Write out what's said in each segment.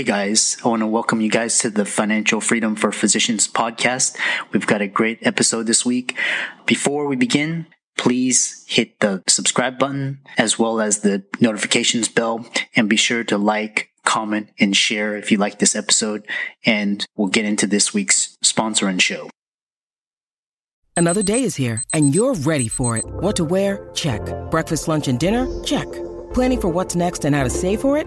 Hey guys, I want to welcome you guys to the Financial Freedom for Physicians podcast. We've got a great episode this week. Before we begin, please hit the subscribe button as well as the notifications bell and be sure to like, comment, and share if you like this episode. And we'll get into this week's sponsor and show. Another day is here and you're ready for it. What to wear? Check. Breakfast, lunch, and dinner? Check. Planning for what's next and how to save for it?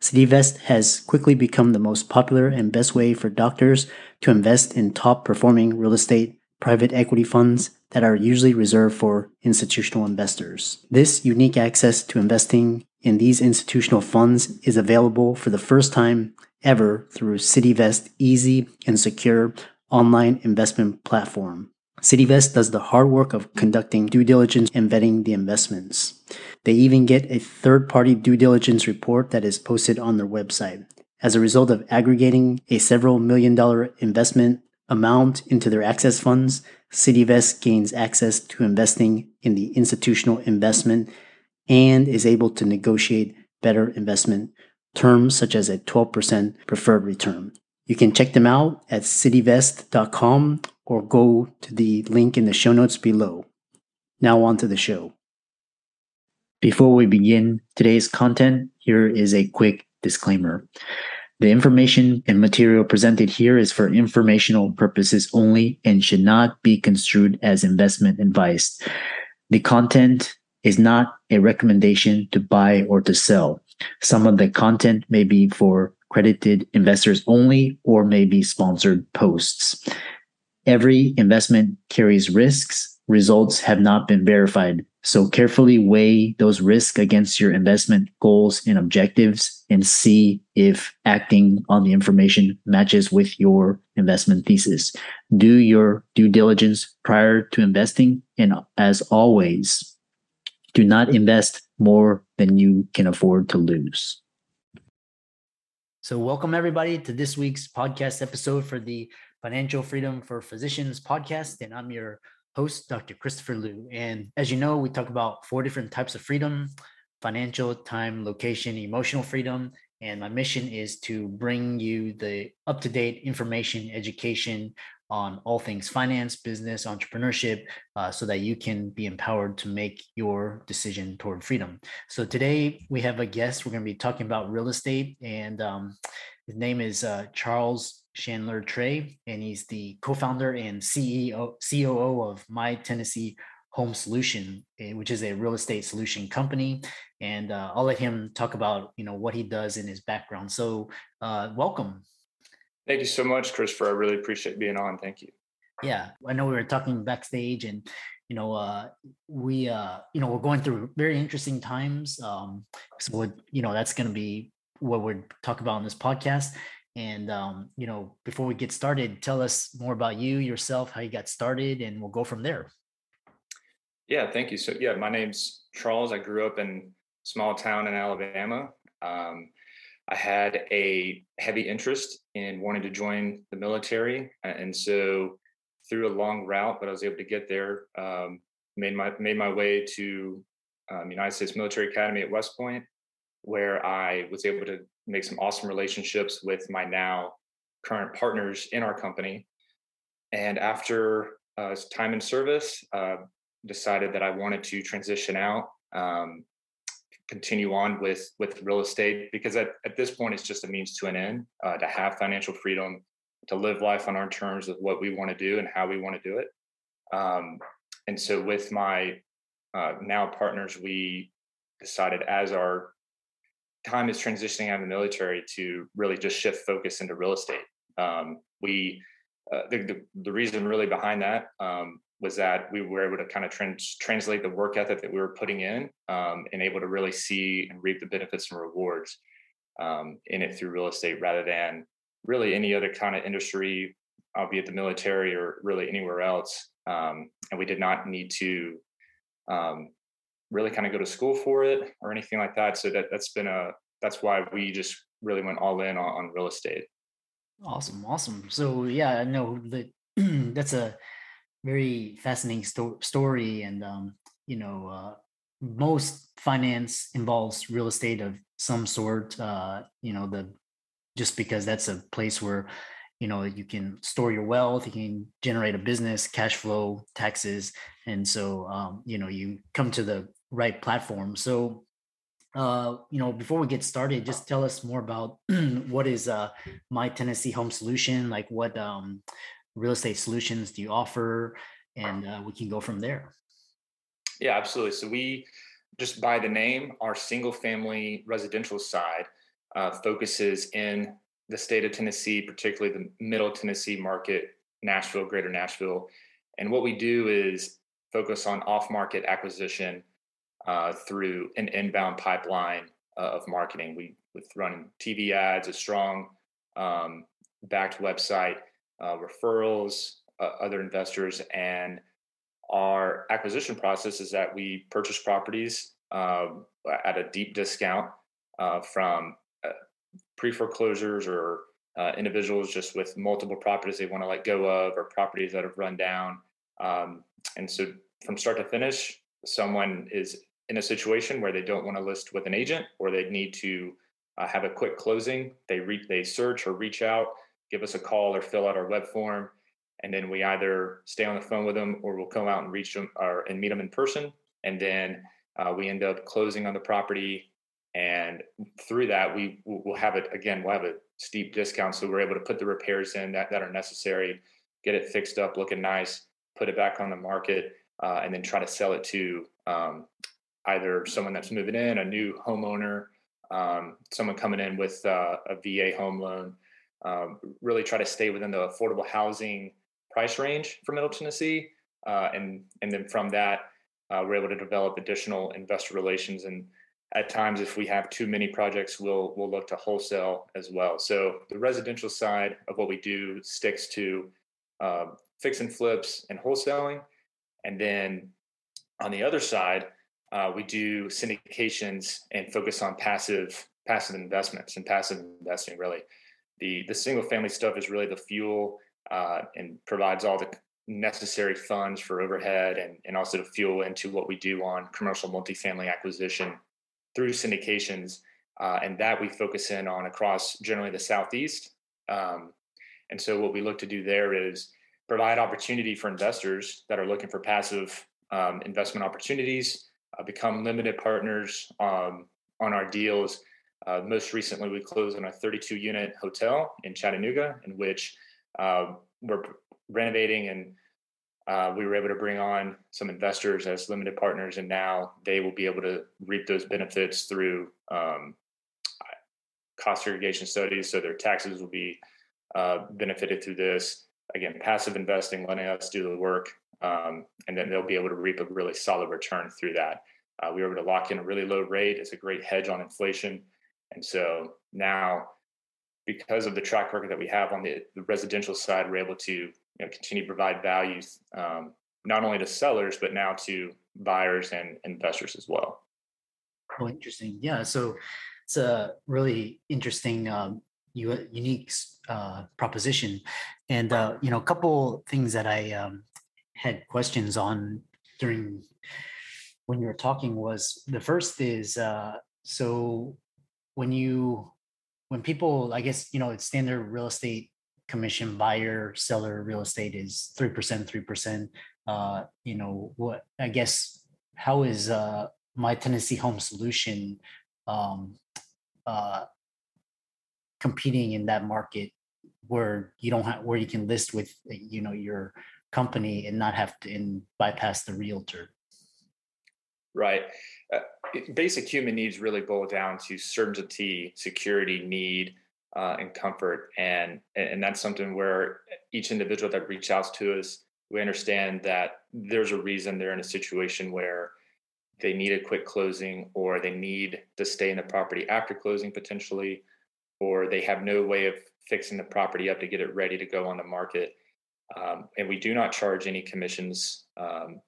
CityVest has quickly become the most popular and best way for doctors to invest in top performing real estate, private equity funds that are usually reserved for institutional investors. This unique access to investing in these institutional funds is available for the first time ever through CityVest easy and secure online investment platform. CityVest does the hard work of conducting due diligence and vetting the investments. They even get a third party due diligence report that is posted on their website. As a result of aggregating a several million dollar investment amount into their access funds, CityVest gains access to investing in the institutional investment and is able to negotiate better investment terms such as a 12% preferred return. You can check them out at cityvest.com or go to the link in the show notes below. Now on to the show. Before we begin today's content, here is a quick disclaimer. The information and material presented here is for informational purposes only and should not be construed as investment advice. The content is not a recommendation to buy or to sell. Some of the content may be for credited investors only or may be sponsored posts. Every investment carries risks. Results have not been verified. So carefully weigh those risks against your investment goals and objectives and see if acting on the information matches with your investment thesis. Do your due diligence prior to investing. And as always, do not invest more than you can afford to lose. So, welcome everybody to this week's podcast episode for the Financial Freedom for Physicians podcast. And I'm your host, Dr. Christopher Liu. And as you know, we talk about four different types of freedom financial, time, location, emotional freedom. And my mission is to bring you the up to date information, education on all things finance, business, entrepreneurship, uh, so that you can be empowered to make your decision toward freedom. So today we have a guest. We're going to be talking about real estate, and um, his name is uh, Charles Chandler Trey, and he's the co-founder and CEO COO of My Tennessee Home Solution, eh, which is a real estate solution company. And uh, I'll let him talk about you know what he does in his background. So uh, welcome. Thank you so much, Christopher. I really appreciate being on. Thank you. Yeah, I know we were talking backstage, and you know, uh, we uh, you know we're going through very interesting times. Um, so what you know that's going to be what we're talking about on this podcast. And um, you know, before we get started, tell us more about you, yourself, how you got started, and we'll go from there. Yeah, thank you. So yeah, my name's Charles. I grew up in small town in Alabama. Um, I had a heavy interest in wanting to join the military, and so through a long route, but I was able to get there. Um, made my made my way to um, United States Military Academy at West Point, where I was able to make some awesome relationships with my now current partners in our company. And after uh, time in service, uh, decided that I wanted to transition out. Um, continue on with with real estate because at, at this point it's just a means to an end uh, to have financial freedom to live life on our terms of what we want to do and how we want to do it um, and so with my uh, now partners we decided as our time is transitioning out of the military to really just shift focus into real estate um, we uh, the, the, the, reason really behind that um, was that we were able to kind of trans- translate the work ethic that we were putting in um, and able to really see and reap the benefits and rewards um, in it through real estate rather than really any other kind of industry, albeit the military or really anywhere else. Um, and we did not need to um, really kind of go to school for it or anything like that. So that that's been a that's why we just really went all in on, on real estate. Awesome, awesome. So yeah, I know that that's a very fascinating sto- story and um, you know uh, most finance involves real estate of some sort uh, you know the just because that's a place where you know you can store your wealth you can generate a business cash flow taxes and so um, you know you come to the right platform so uh, you know before we get started just tell us more about what is uh, my tennessee home solution like what um, real estate solutions do you offer? And uh, we can go from there. Yeah, absolutely. So we just by the name, our single family residential side uh, focuses in the state of Tennessee, particularly the middle Tennessee market, Nashville, greater Nashville. And what we do is focus on off market acquisition uh, through an inbound pipeline uh, of marketing. We with running TV ads, a strong um, backed website, uh, referrals, uh, other investors, and our acquisition process is that we purchase properties um, at a deep discount uh, from uh, pre foreclosures or uh, individuals just with multiple properties they want to let go of or properties that have run down. Um, and so from start to finish, someone is in a situation where they don't want to list with an agent or they need to uh, have a quick closing. They re- they search or reach out give us a call or fill out our web form. And then we either stay on the phone with them or we'll come out and reach them or, and meet them in person. And then uh, we end up closing on the property. And through that, we will have it again, we'll have a steep discount. So we're able to put the repairs in that, that are necessary, get it fixed up, looking nice, put it back on the market, uh, and then try to sell it to um, either someone that's moving in, a new homeowner, um, someone coming in with uh, a VA home loan, um, really try to stay within the affordable housing price range for Middle Tennessee, uh, and and then from that uh, we're able to develop additional investor relations. And at times, if we have too many projects, we'll we'll look to wholesale as well. So the residential side of what we do sticks to uh, fix and flips and wholesaling, and then on the other side, uh, we do syndications and focus on passive passive investments and passive investing really the the single family stuff is really the fuel uh, and provides all the necessary funds for overhead and, and also to fuel into what we do on commercial multifamily acquisition through syndications. Uh, and that we focus in on across generally the Southeast. Um, and so what we look to do there is provide opportunity for investors that are looking for passive um, investment opportunities, uh, become limited partners um, on our deals uh, most recently, we closed on a 32 unit hotel in Chattanooga, in which uh, we're renovating and uh, we were able to bring on some investors as limited partners, and now they will be able to reap those benefits through um, cost segregation studies. So their taxes will be uh, benefited through this. Again, passive investing, letting us do the work, um, and then they'll be able to reap a really solid return through that. Uh, we were able to lock in a really low rate. It's a great hedge on inflation. And so now, because of the track record that we have on the, the residential side, we're able to you know, continue to provide value um, not only to sellers, but now to buyers and investors as well. Oh, interesting. Yeah. So it's a really interesting, um, unique uh, proposition. And, uh, you know, a couple things that I um, had questions on during when you were talking was the first is uh, so when you when people i guess you know it's standard real estate commission buyer seller real estate is 3% 3% uh you know what i guess how is uh my Tennessee Home Solution um, uh, competing in that market where you don't have where you can list with you know your company and not have to and bypass the realtor. Right. Uh, basic human needs really boil down to certainty security need uh, and comfort. And and that's something where each individual that reaches out to us we understand that there's a reason they're in a situation where they need a quick closing or they need to stay in the property after closing potentially or they have no way of fixing the property up to get it ready to go on the market um, and we do not charge any commissions. Um,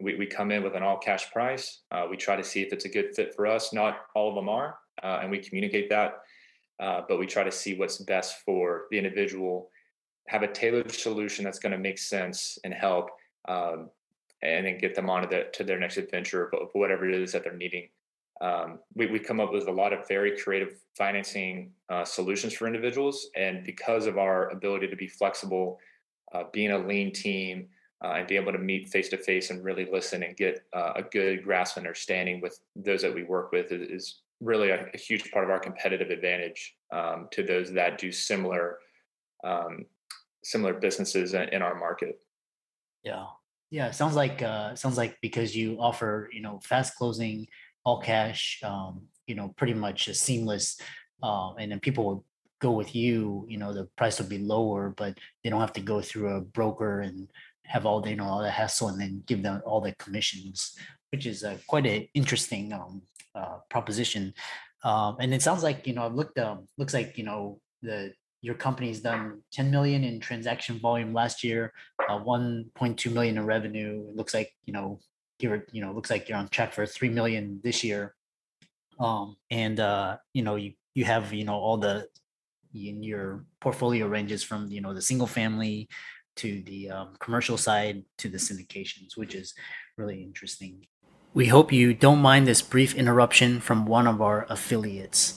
we, we come in with an all cash price. Uh, we try to see if it's a good fit for us. Not all of them are uh, and we communicate that. Uh, but we try to see what's best for the individual have a tailored solution that's going to make sense and help um, and then get them on to, the, to their next adventure of whatever it is that they're needing. Um, we, we come up with a lot of very creative financing uh, solutions for individuals. And because of our ability to be flexible uh, being a lean team uh, and be able to meet face to face and really listen and get uh, a good grasp and understanding with those that we work with is, is really a, a, huge part of our competitive advantage um, to those that do similar um, similar businesses in, our market. Yeah, yeah. Sounds like uh, sounds like because you offer you know fast closing, all cash, um, you know, pretty much a seamless, uh, and then people go with you. You know, the price will be lower, but they don't have to go through a broker and have all the you know all the hassle and then give them all the commissions, which is uh, quite an interesting um, uh, proposition. Um, and it sounds like you know I've looked um, looks like you know the your company's done 10 million in transaction volume last year, uh, 1.2 million in revenue. It looks like you know give you know looks like you're on track for 3 million this year. Um, and uh, you know you you have you know all the in your portfolio ranges from you know the single family to the um, commercial side to the syndications, which is really interesting. We hope you don't mind this brief interruption from one of our affiliates.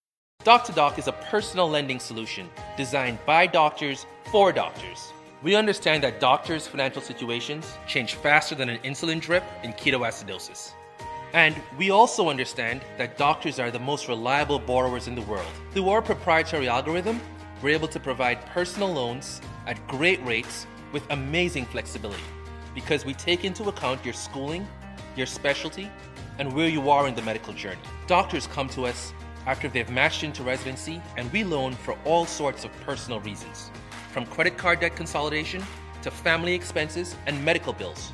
Doc to Doc is a personal lending solution designed by doctors for doctors. We understand that doctors' financial situations change faster than an insulin drip in ketoacidosis. And we also understand that doctors are the most reliable borrowers in the world. Through our proprietary algorithm, we're able to provide personal loans at great rates with amazing flexibility because we take into account your schooling, your specialty, and where you are in the medical journey. Doctors come to us after they've matched into residency, and we loan for all sorts of personal reasons, from credit card debt consolidation to family expenses and medical bills.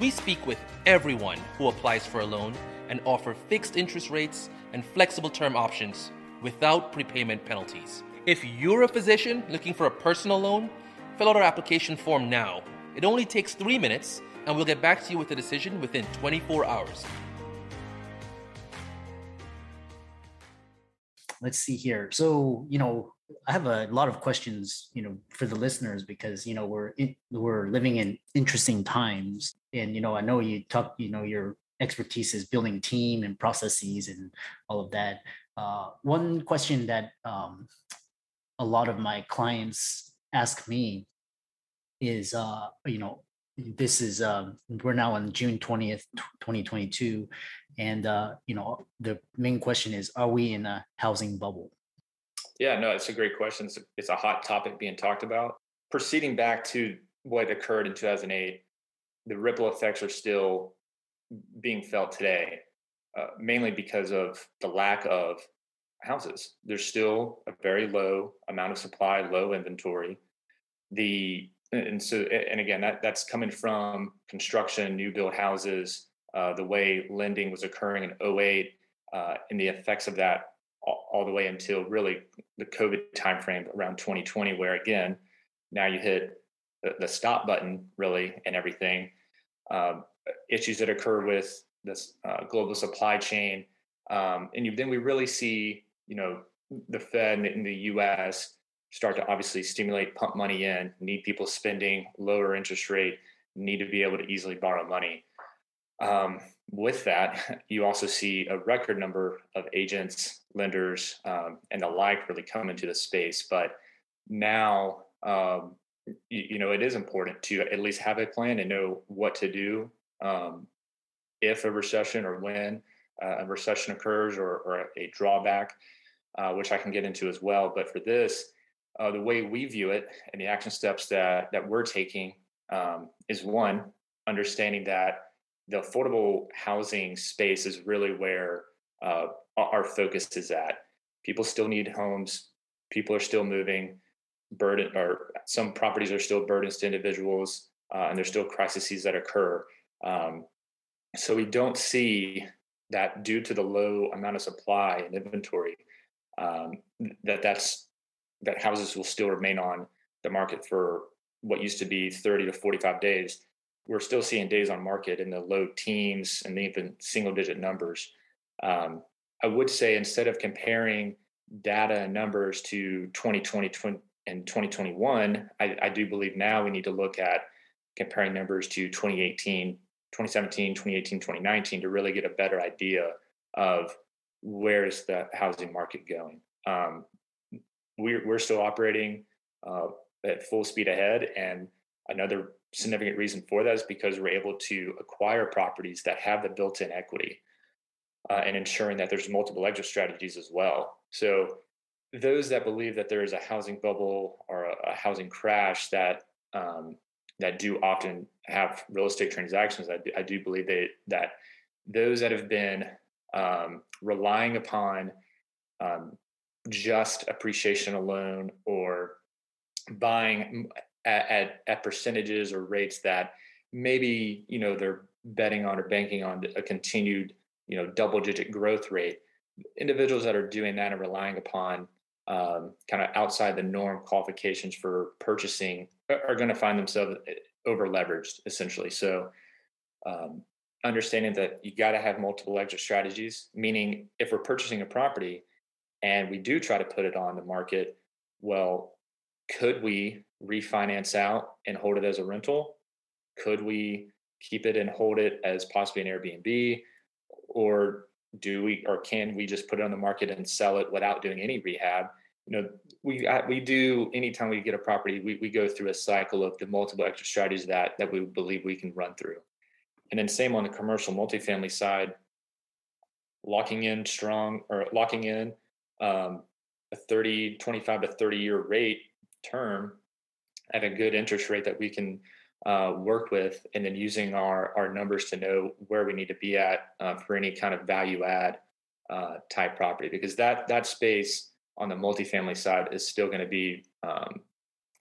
We speak with everyone who applies for a loan and offer fixed interest rates and flexible term options without prepayment penalties. If you're a physician looking for a personal loan, fill out our application form now. It only takes three minutes, and we'll get back to you with a decision within 24 hours. Let's see here. So, you know, I have a lot of questions, you know, for the listeners because you know we're in, we're living in interesting times, and you know I know you talk, you know, your expertise is building team and processes and all of that. Uh, one question that um, a lot of my clients ask me is, uh, you know, this is um, we're now on June twentieth, twenty twenty two, and uh, you know, the main question is, are we in a housing bubble? Yeah, no, it's a great question. It's a, it's a hot topic being talked about. Proceeding back to what occurred in 2008, the ripple effects are still being felt today, uh, mainly because of the lack of houses. There's still a very low amount of supply, low inventory. The and so and again that that's coming from construction, new build houses, uh, the way lending was occurring in 08 uh, and the effects of that all, all, the way until really the COVID timeframe around 2020, where again, now you hit the, the stop button really and everything. Um, issues that occur with this uh, global supply chain, um, and you, then we really see you know the Fed in the U.S. start to obviously stimulate, pump money in, need people spending, lower interest rate, need to be able to easily borrow money. Um, with that, you also see a record number of agents, lenders, um, and the like really come into the space. But now, um, you, you, know, it is important to at least have a plan and know what to do um, if a recession or when uh, a recession occurs or, or a drawback, uh, which I can get into as well. But for this, uh, the way we view it and the action steps that that we're taking um, is one understanding that the affordable housing space is really where uh, our focus is at. People still need homes. People are still moving. Burden or some properties are still burdens to individuals, uh, and there's still crises that occur. Um, so we don't see that due to the low amount of supply and inventory, um, that that's that houses will still remain on the market for what used to be 30 to 45 days we're still seeing days on market in the low teens and even single digit numbers. Um, I would say instead of comparing data and numbers to 2020 and 2021, I, I do believe now we need to look at comparing numbers to 2018, 2017, 2018, 2019 to really get a better idea of where is the housing market going. Um, we're, we're still operating uh, at full speed ahead. And another significant reason for that is because we're able to acquire properties that have the built-in equity uh, and ensuring that there's multiple exit strategies as well. So those that believe that there is a housing bubble or a, a housing crash that um, that do often have real estate transactions, I do, I do believe that that those that have been um, relying upon um, just appreciation alone or buying at, at, at percentages or rates that maybe you know they're betting on or banking on a continued you know double digit growth rate. Individuals that are doing that and relying upon um, kind of outside the norm qualifications for purchasing are going to find themselves eh, over leveraged essentially. So um, understanding that you got to have multiple exit strategies meaning if we're purchasing a property and we do try to put it on the market well could we refinance out and hold it as a rental? Could we keep it and hold it as possibly an Airbnb? Or do we or can we just put it on the market and sell it without doing any rehab? You know, we we do anytime we get a property, we, we go through a cycle of the multiple exit strategies that that we believe we can run through. And then same on the commercial multifamily side, locking in strong or locking in um, a 30, 25 to 30 year rate term at a good interest rate that we can uh, work with, and then using our our numbers to know where we need to be at uh, for any kind of value add uh, type property, because that that space on the multifamily side is still going to be um,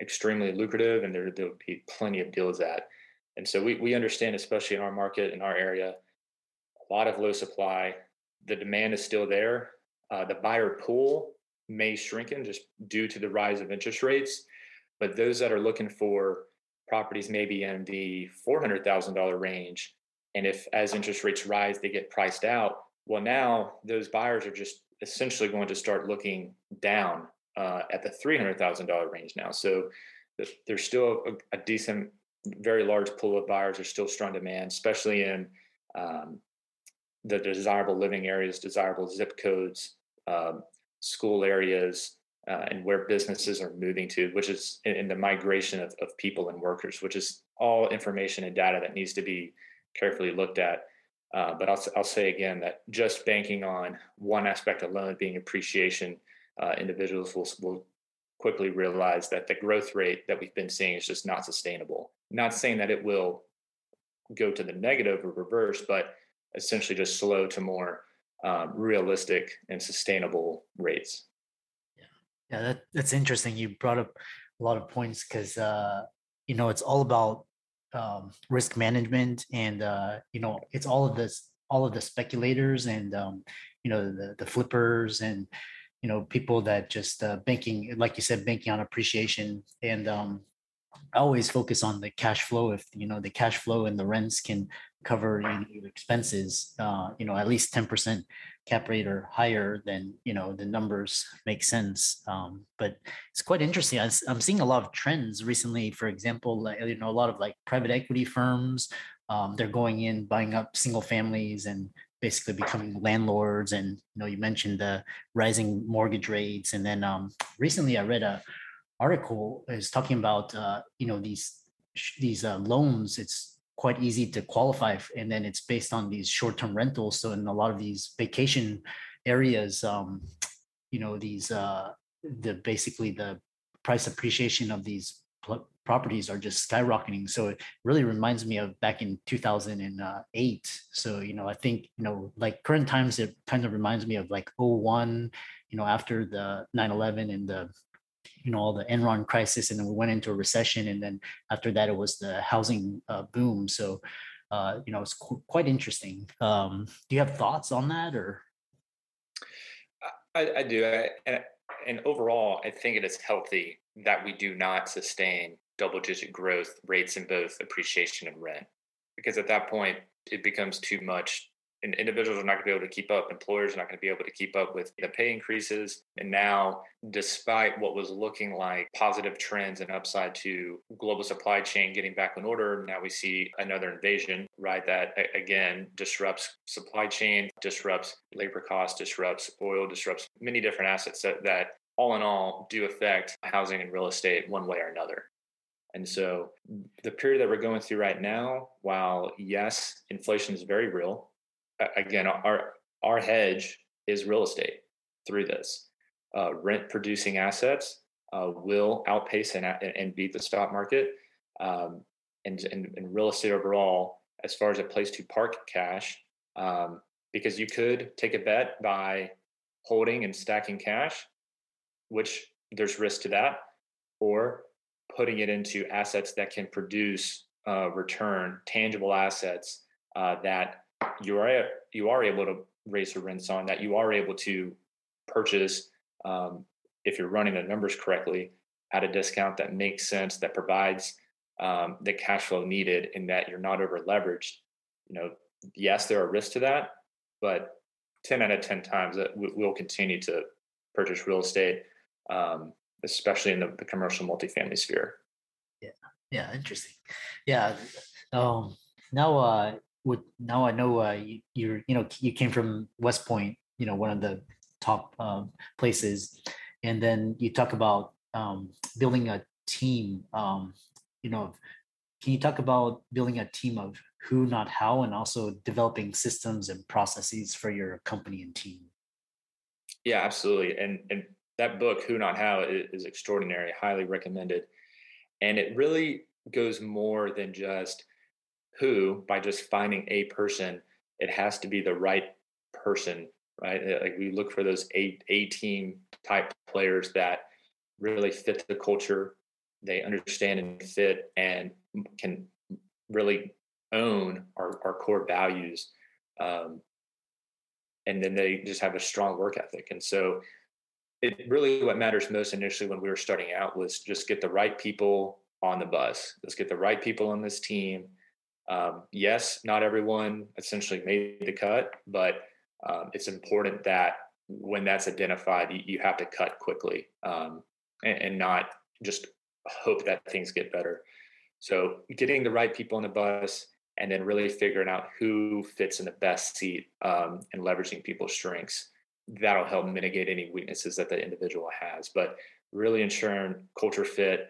extremely lucrative, and there there'll be plenty of deals at. And so we we understand, especially in our market in our area, a lot of low supply. The demand is still there. Uh, the buyer pool may shrinken just due to the rise of interest rates but those that are looking for properties maybe in the $400,000 range, and if as interest rates rise, they get priced out, well, now those buyers are just essentially going to start looking down uh, at the $300,000 range now. So there's still a, a, decent, very large pool of buyers. There's still strong demand, especially in um, the desirable living areas, desirable zip codes, um, school areas, uh, and where businesses are moving to, which is in, in the migration of, of people and workers, which is all information and data that needs to be carefully looked at. Uh, but I'll, I'll say again that just banking on one aspect alone, being appreciation, uh, individuals will, will quickly realize that the growth rate that we've been seeing is just not sustainable. Not saying that it will go to the negative or reverse, but essentially just slow to more um, realistic and sustainable rates. Yeah, that, that's interesting. You brought up a lot of points because uh, you know it's all about um, risk management, and uh, you know it's all of this, all of the speculators, and um, you know the the flippers, and you know people that just uh, banking, like you said, banking on appreciation. And um, I always focus on the cash flow. If you know the cash flow and the rents can cover you know, your expenses, uh, you know at least ten percent cap rate or higher, then you know the numbers make sense. Um, but it's quite interesting. I, am seeing a lot of trends recently. For example, like, you know a lot of like private equity firms, um, they're going in buying up single families and basically becoming landlords. And you know you mentioned the rising mortgage rates, and then um, recently I read a article is talking about uh, you know these these uh, loans. It's quite easy to qualify, and then it's based on these short-term rentals. So in a lot of these vacation areas, um, you know these uh, the basically the price appreciation of these pl- properties are just skyrocketing. So it really reminds me of back in 2008. So, you know, I think, you know, like current times, it kind of reminds me of like 01, you know, after the 9 11 and the you know all the Enron crisis, and then we went into a recession, and then after that it was the housing uh, boom. So, uh, you know, it's qu- quite interesting. Um, do you have thoughts on that, or? I, I do, I, and, overall, I think it is healthy that we do not sustain double-digit growth rates in both appreciation and rent, because at that point it becomes too much and individuals are not going to be able to keep up. Employers are not going to be able to keep up with the pay increases. And now, despite what was looking like positive trends and upside to global supply chain getting back in order, now we see another invasion, right? That again disrupts supply chain, disrupts labor costs, disrupts oil, disrupts many different assets that, that all in all do affect housing and real estate one way or another. And so the period that we're going through right now, while yes, inflation is very real, again, our our hedge is real estate through this. Uh, rent producing assets uh, will outpace and, and beat the stock market. Um, and, and, and, real estate overall, as far as a place to park cash, um, because you could take a bet by holding and stacking cash, which there's risk to that, or putting it into assets that can produce uh, return, tangible assets uh, that you are you are able to raise the rents on that. You are able to purchase um, if you're running the numbers correctly at a discount that makes sense that provides um, the cash flow needed and that you're not over leveraged. You know yes there are risks to that but 10 out of 10 times that we'll continue to purchase real estate um, especially in the, the commercial multifamily sphere. Yeah yeah interesting. Yeah um now uh with now I know uh, you, you're you know you came from West Point, you know one of the top um, places, and then you talk about um, building a team. Um, you know, can you talk about building a team of who, not how, and also developing systems and processes for your company and team? Yeah, absolutely. And and that book, Who Not How, is, is extraordinary. Highly recommended. And it really goes more than just who by just finding a person it has to be the right person right? Eh, like we look for those a, a team type players that really fit the culture they understand and fit and can really own our, our core values um, and then they just have a strong work ethic. And so it really what matters most initially when we were starting out was just get the right people on the bus. Let's get the right people on this team um, yes, not everyone essentially made the cut, but um, it's important that when that's identified, you, you have to cut quickly um, and, and, not just hope that things get better. So, getting the right people on the bus and then really figuring out who fits in the best seat um, and leveraging people's strengths that'll help mitigate any weaknesses that the individual has. But really ensuring culture fit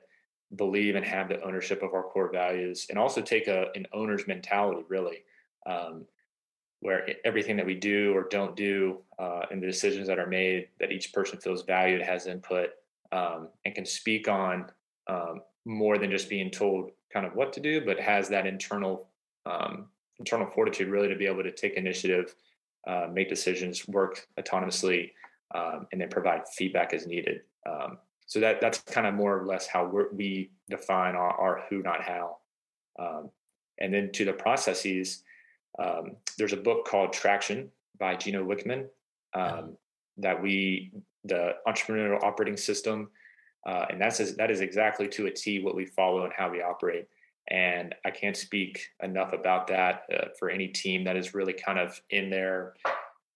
believe and have the ownership of our core values and also take a, an owner's mentality really um, where everything that we do or don't do uh, and the decisions that are made that each person feels valued has input um, and can speak on um, more than just being told kind of what to do but has that internal um, internal fortitude really to be able to take initiative uh, make decisions work autonomously um, and then provide feedback as needed um, so that that's kind of more or less how we define our, our, who, not how. Um, and then to the processes, um, there's a book called Traction by Gino Wickman um, that we, the entrepreneurial operating system uh, and that's that is exactly to a T what we follow and how we operate. And I can't speak enough about that uh, for any team that is really kind of in their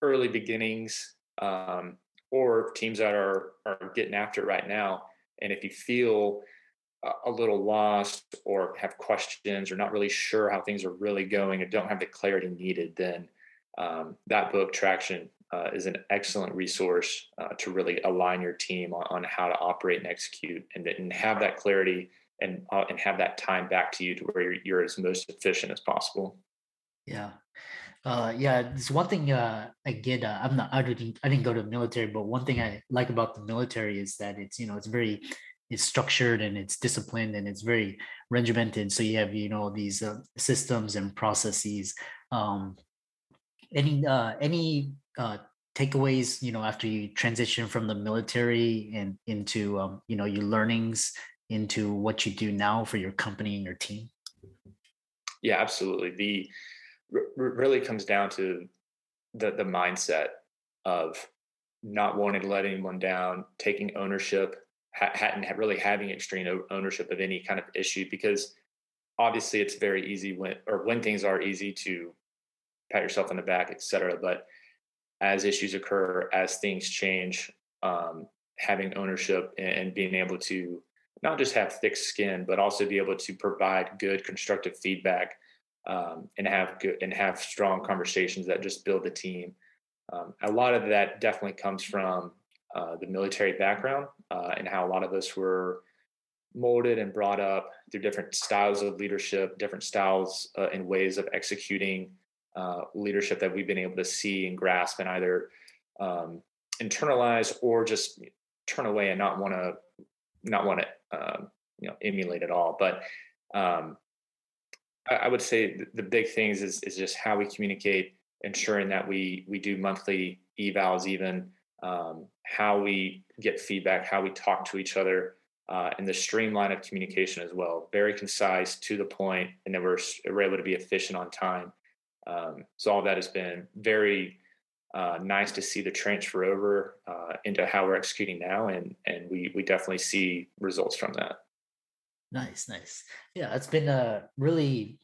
early beginnings um, or teams that are are getting after it right now. And if you feel a little lost or have questions or not really sure how things are really going and don't have the clarity needed, then um, that book, Traction, uh, is an excellent resource uh, to really align your team on, on, how to operate and execute and, and have that clarity and uh, and have that time back to you to where you're, you're as most efficient as possible. Yeah. Uh, yeah, it's one thing uh, I get. Uh, I'm not. I didn't. I didn't go to the military, but one thing I like about the military is that it's you know it's very it's structured and it's disciplined and it's very regimented. So you have you know these uh, systems and processes. Um, any uh, any uh, takeaways you know after you transition from the military and into um, you know your learnings into what you do now for your company and your team? Yeah, absolutely. The r- really comes down to the the mindset of not wanting to let anyone down, taking ownership, ha- hadn't really having extreme ownership of any kind of issue because obviously it's very easy when or when things are easy to pat yourself on the back, et cetera. But as issues occur, as things change, um, having ownership and being able to not just have thick skin, but also be able to provide good constructive feedback um, and have good and have strong conversations that just build the team. Um, a lot of that definitely comes from uh, the military background uh, and how a lot of us were molded and brought up through different styles of leadership, different styles uh, and ways of executing uh, leadership that we've been able to see and grasp and either um, internalize or just turn away and not want to not want to um, you know emulate at all. But um, I, would say the, the big things is is just how we communicate, ensuring that we we do monthly evals, even um, how we get feedback, how we talk to each other. Uh, and the streamline of communication as well, very concise, to the point, and then we're, we're able to be efficient on time. Um, so all that has been very uh, nice to see the transfer over uh, into how we're executing now, and and we we definitely see results from that. Nice, nice. Yeah, it's been a really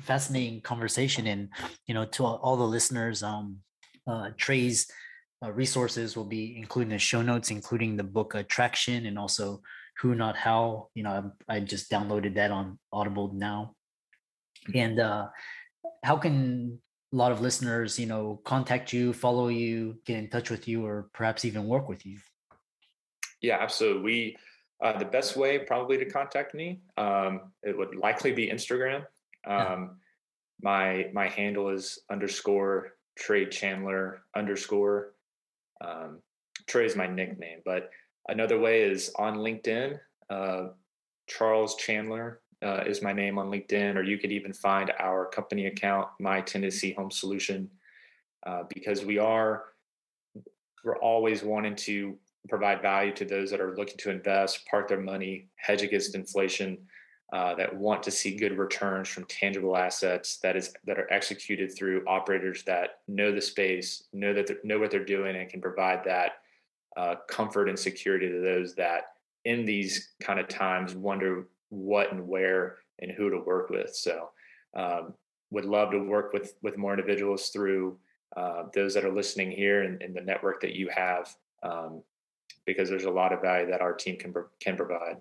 fascinating conversation, and you know, to all, the listeners, um, uh, Trey's uh, resources will be included in the show notes, including the book Attraction and also Who Not How. You know, I, I just downloaded that on Audible now, and uh, how can a lot of listeners, you know, contact you, follow you, get in touch with you, or perhaps even work with you? Yeah, absolutely. We uh, the best way probably to contact me um, it would likely be Instagram. Um, yeah. My my handle is underscore Trey Chandler underscore. Um, Trey is my nickname, but another way is on LinkedIn. Uh, Charles Chandler uh, is my name on LinkedIn, or you could even find our company account, My Tennessee Home Solution, uh, because we are we're always wanting to provide value to those that are looking to invest, park their money, hedge against inflation, uh, that want to see good returns from tangible assets that is that are executed through operators that know the space, know that know what they're doing, and can provide that uh, comfort and security to those that in these kind of times wonder what and where and who to work with. So, um, would love to work with with more individuals through uh, those that are listening here and, and, the network that you have, um, because there's a lot of value that our team can can provide.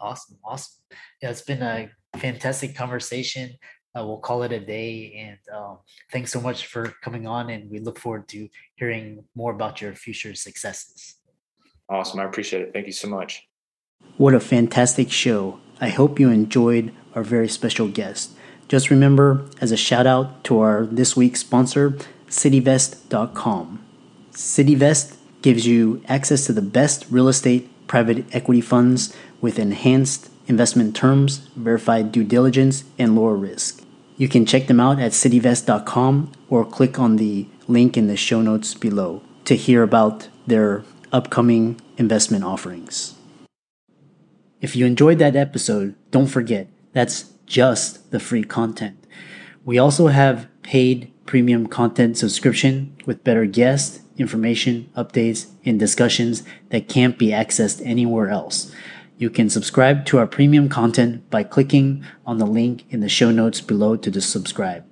Awesome, awesome. Yeah, it's been a fantastic conversation. Uh, we'll call it a day, and um, thanks so much for coming on. And we look forward to hearing more about your future successes. Awesome, I appreciate it. Thank you so much. What a fantastic show! I hope you enjoyed our very special guest. Just remember, as a shout out to our this week's sponsor, CityVest.com. CityVest gives you access to the best real estate private equity funds with enhanced investment terms, verified due diligence, and lower risk. You can check them out at cityvest.com or click on the link in the show notes below to hear about their upcoming investment offerings. If you enjoyed that episode, don't forget that's just the free content. We also have paid premium content subscription with better guests information, updates, and discussions that can't be accessed anywhere else. You can subscribe to our premium content by clicking on the link in the show notes below to subscribe.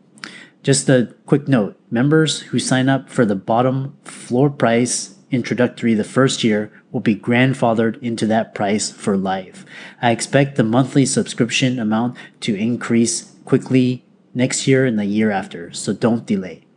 Just a quick note members who sign up for the bottom floor price introductory the first year will be grandfathered into that price for life. I expect the monthly subscription amount to increase quickly next year and the year after, so don't delay.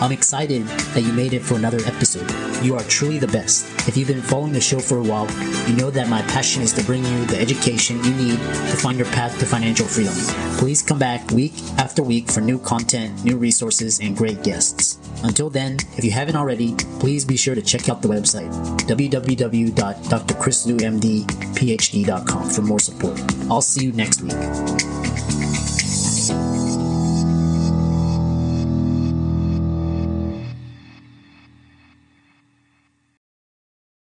I'm excited that you made it for another episode. You are truly the best. If you've been following the show for a while, you know that my passion is to bring you the education you need to find your path to financial freedom. Please come back week after week for new content, new resources, and great guests. Until then, if you haven't already, please be sure to check out the website www.drchrisloomdphd.com for more support. I'll see you next week.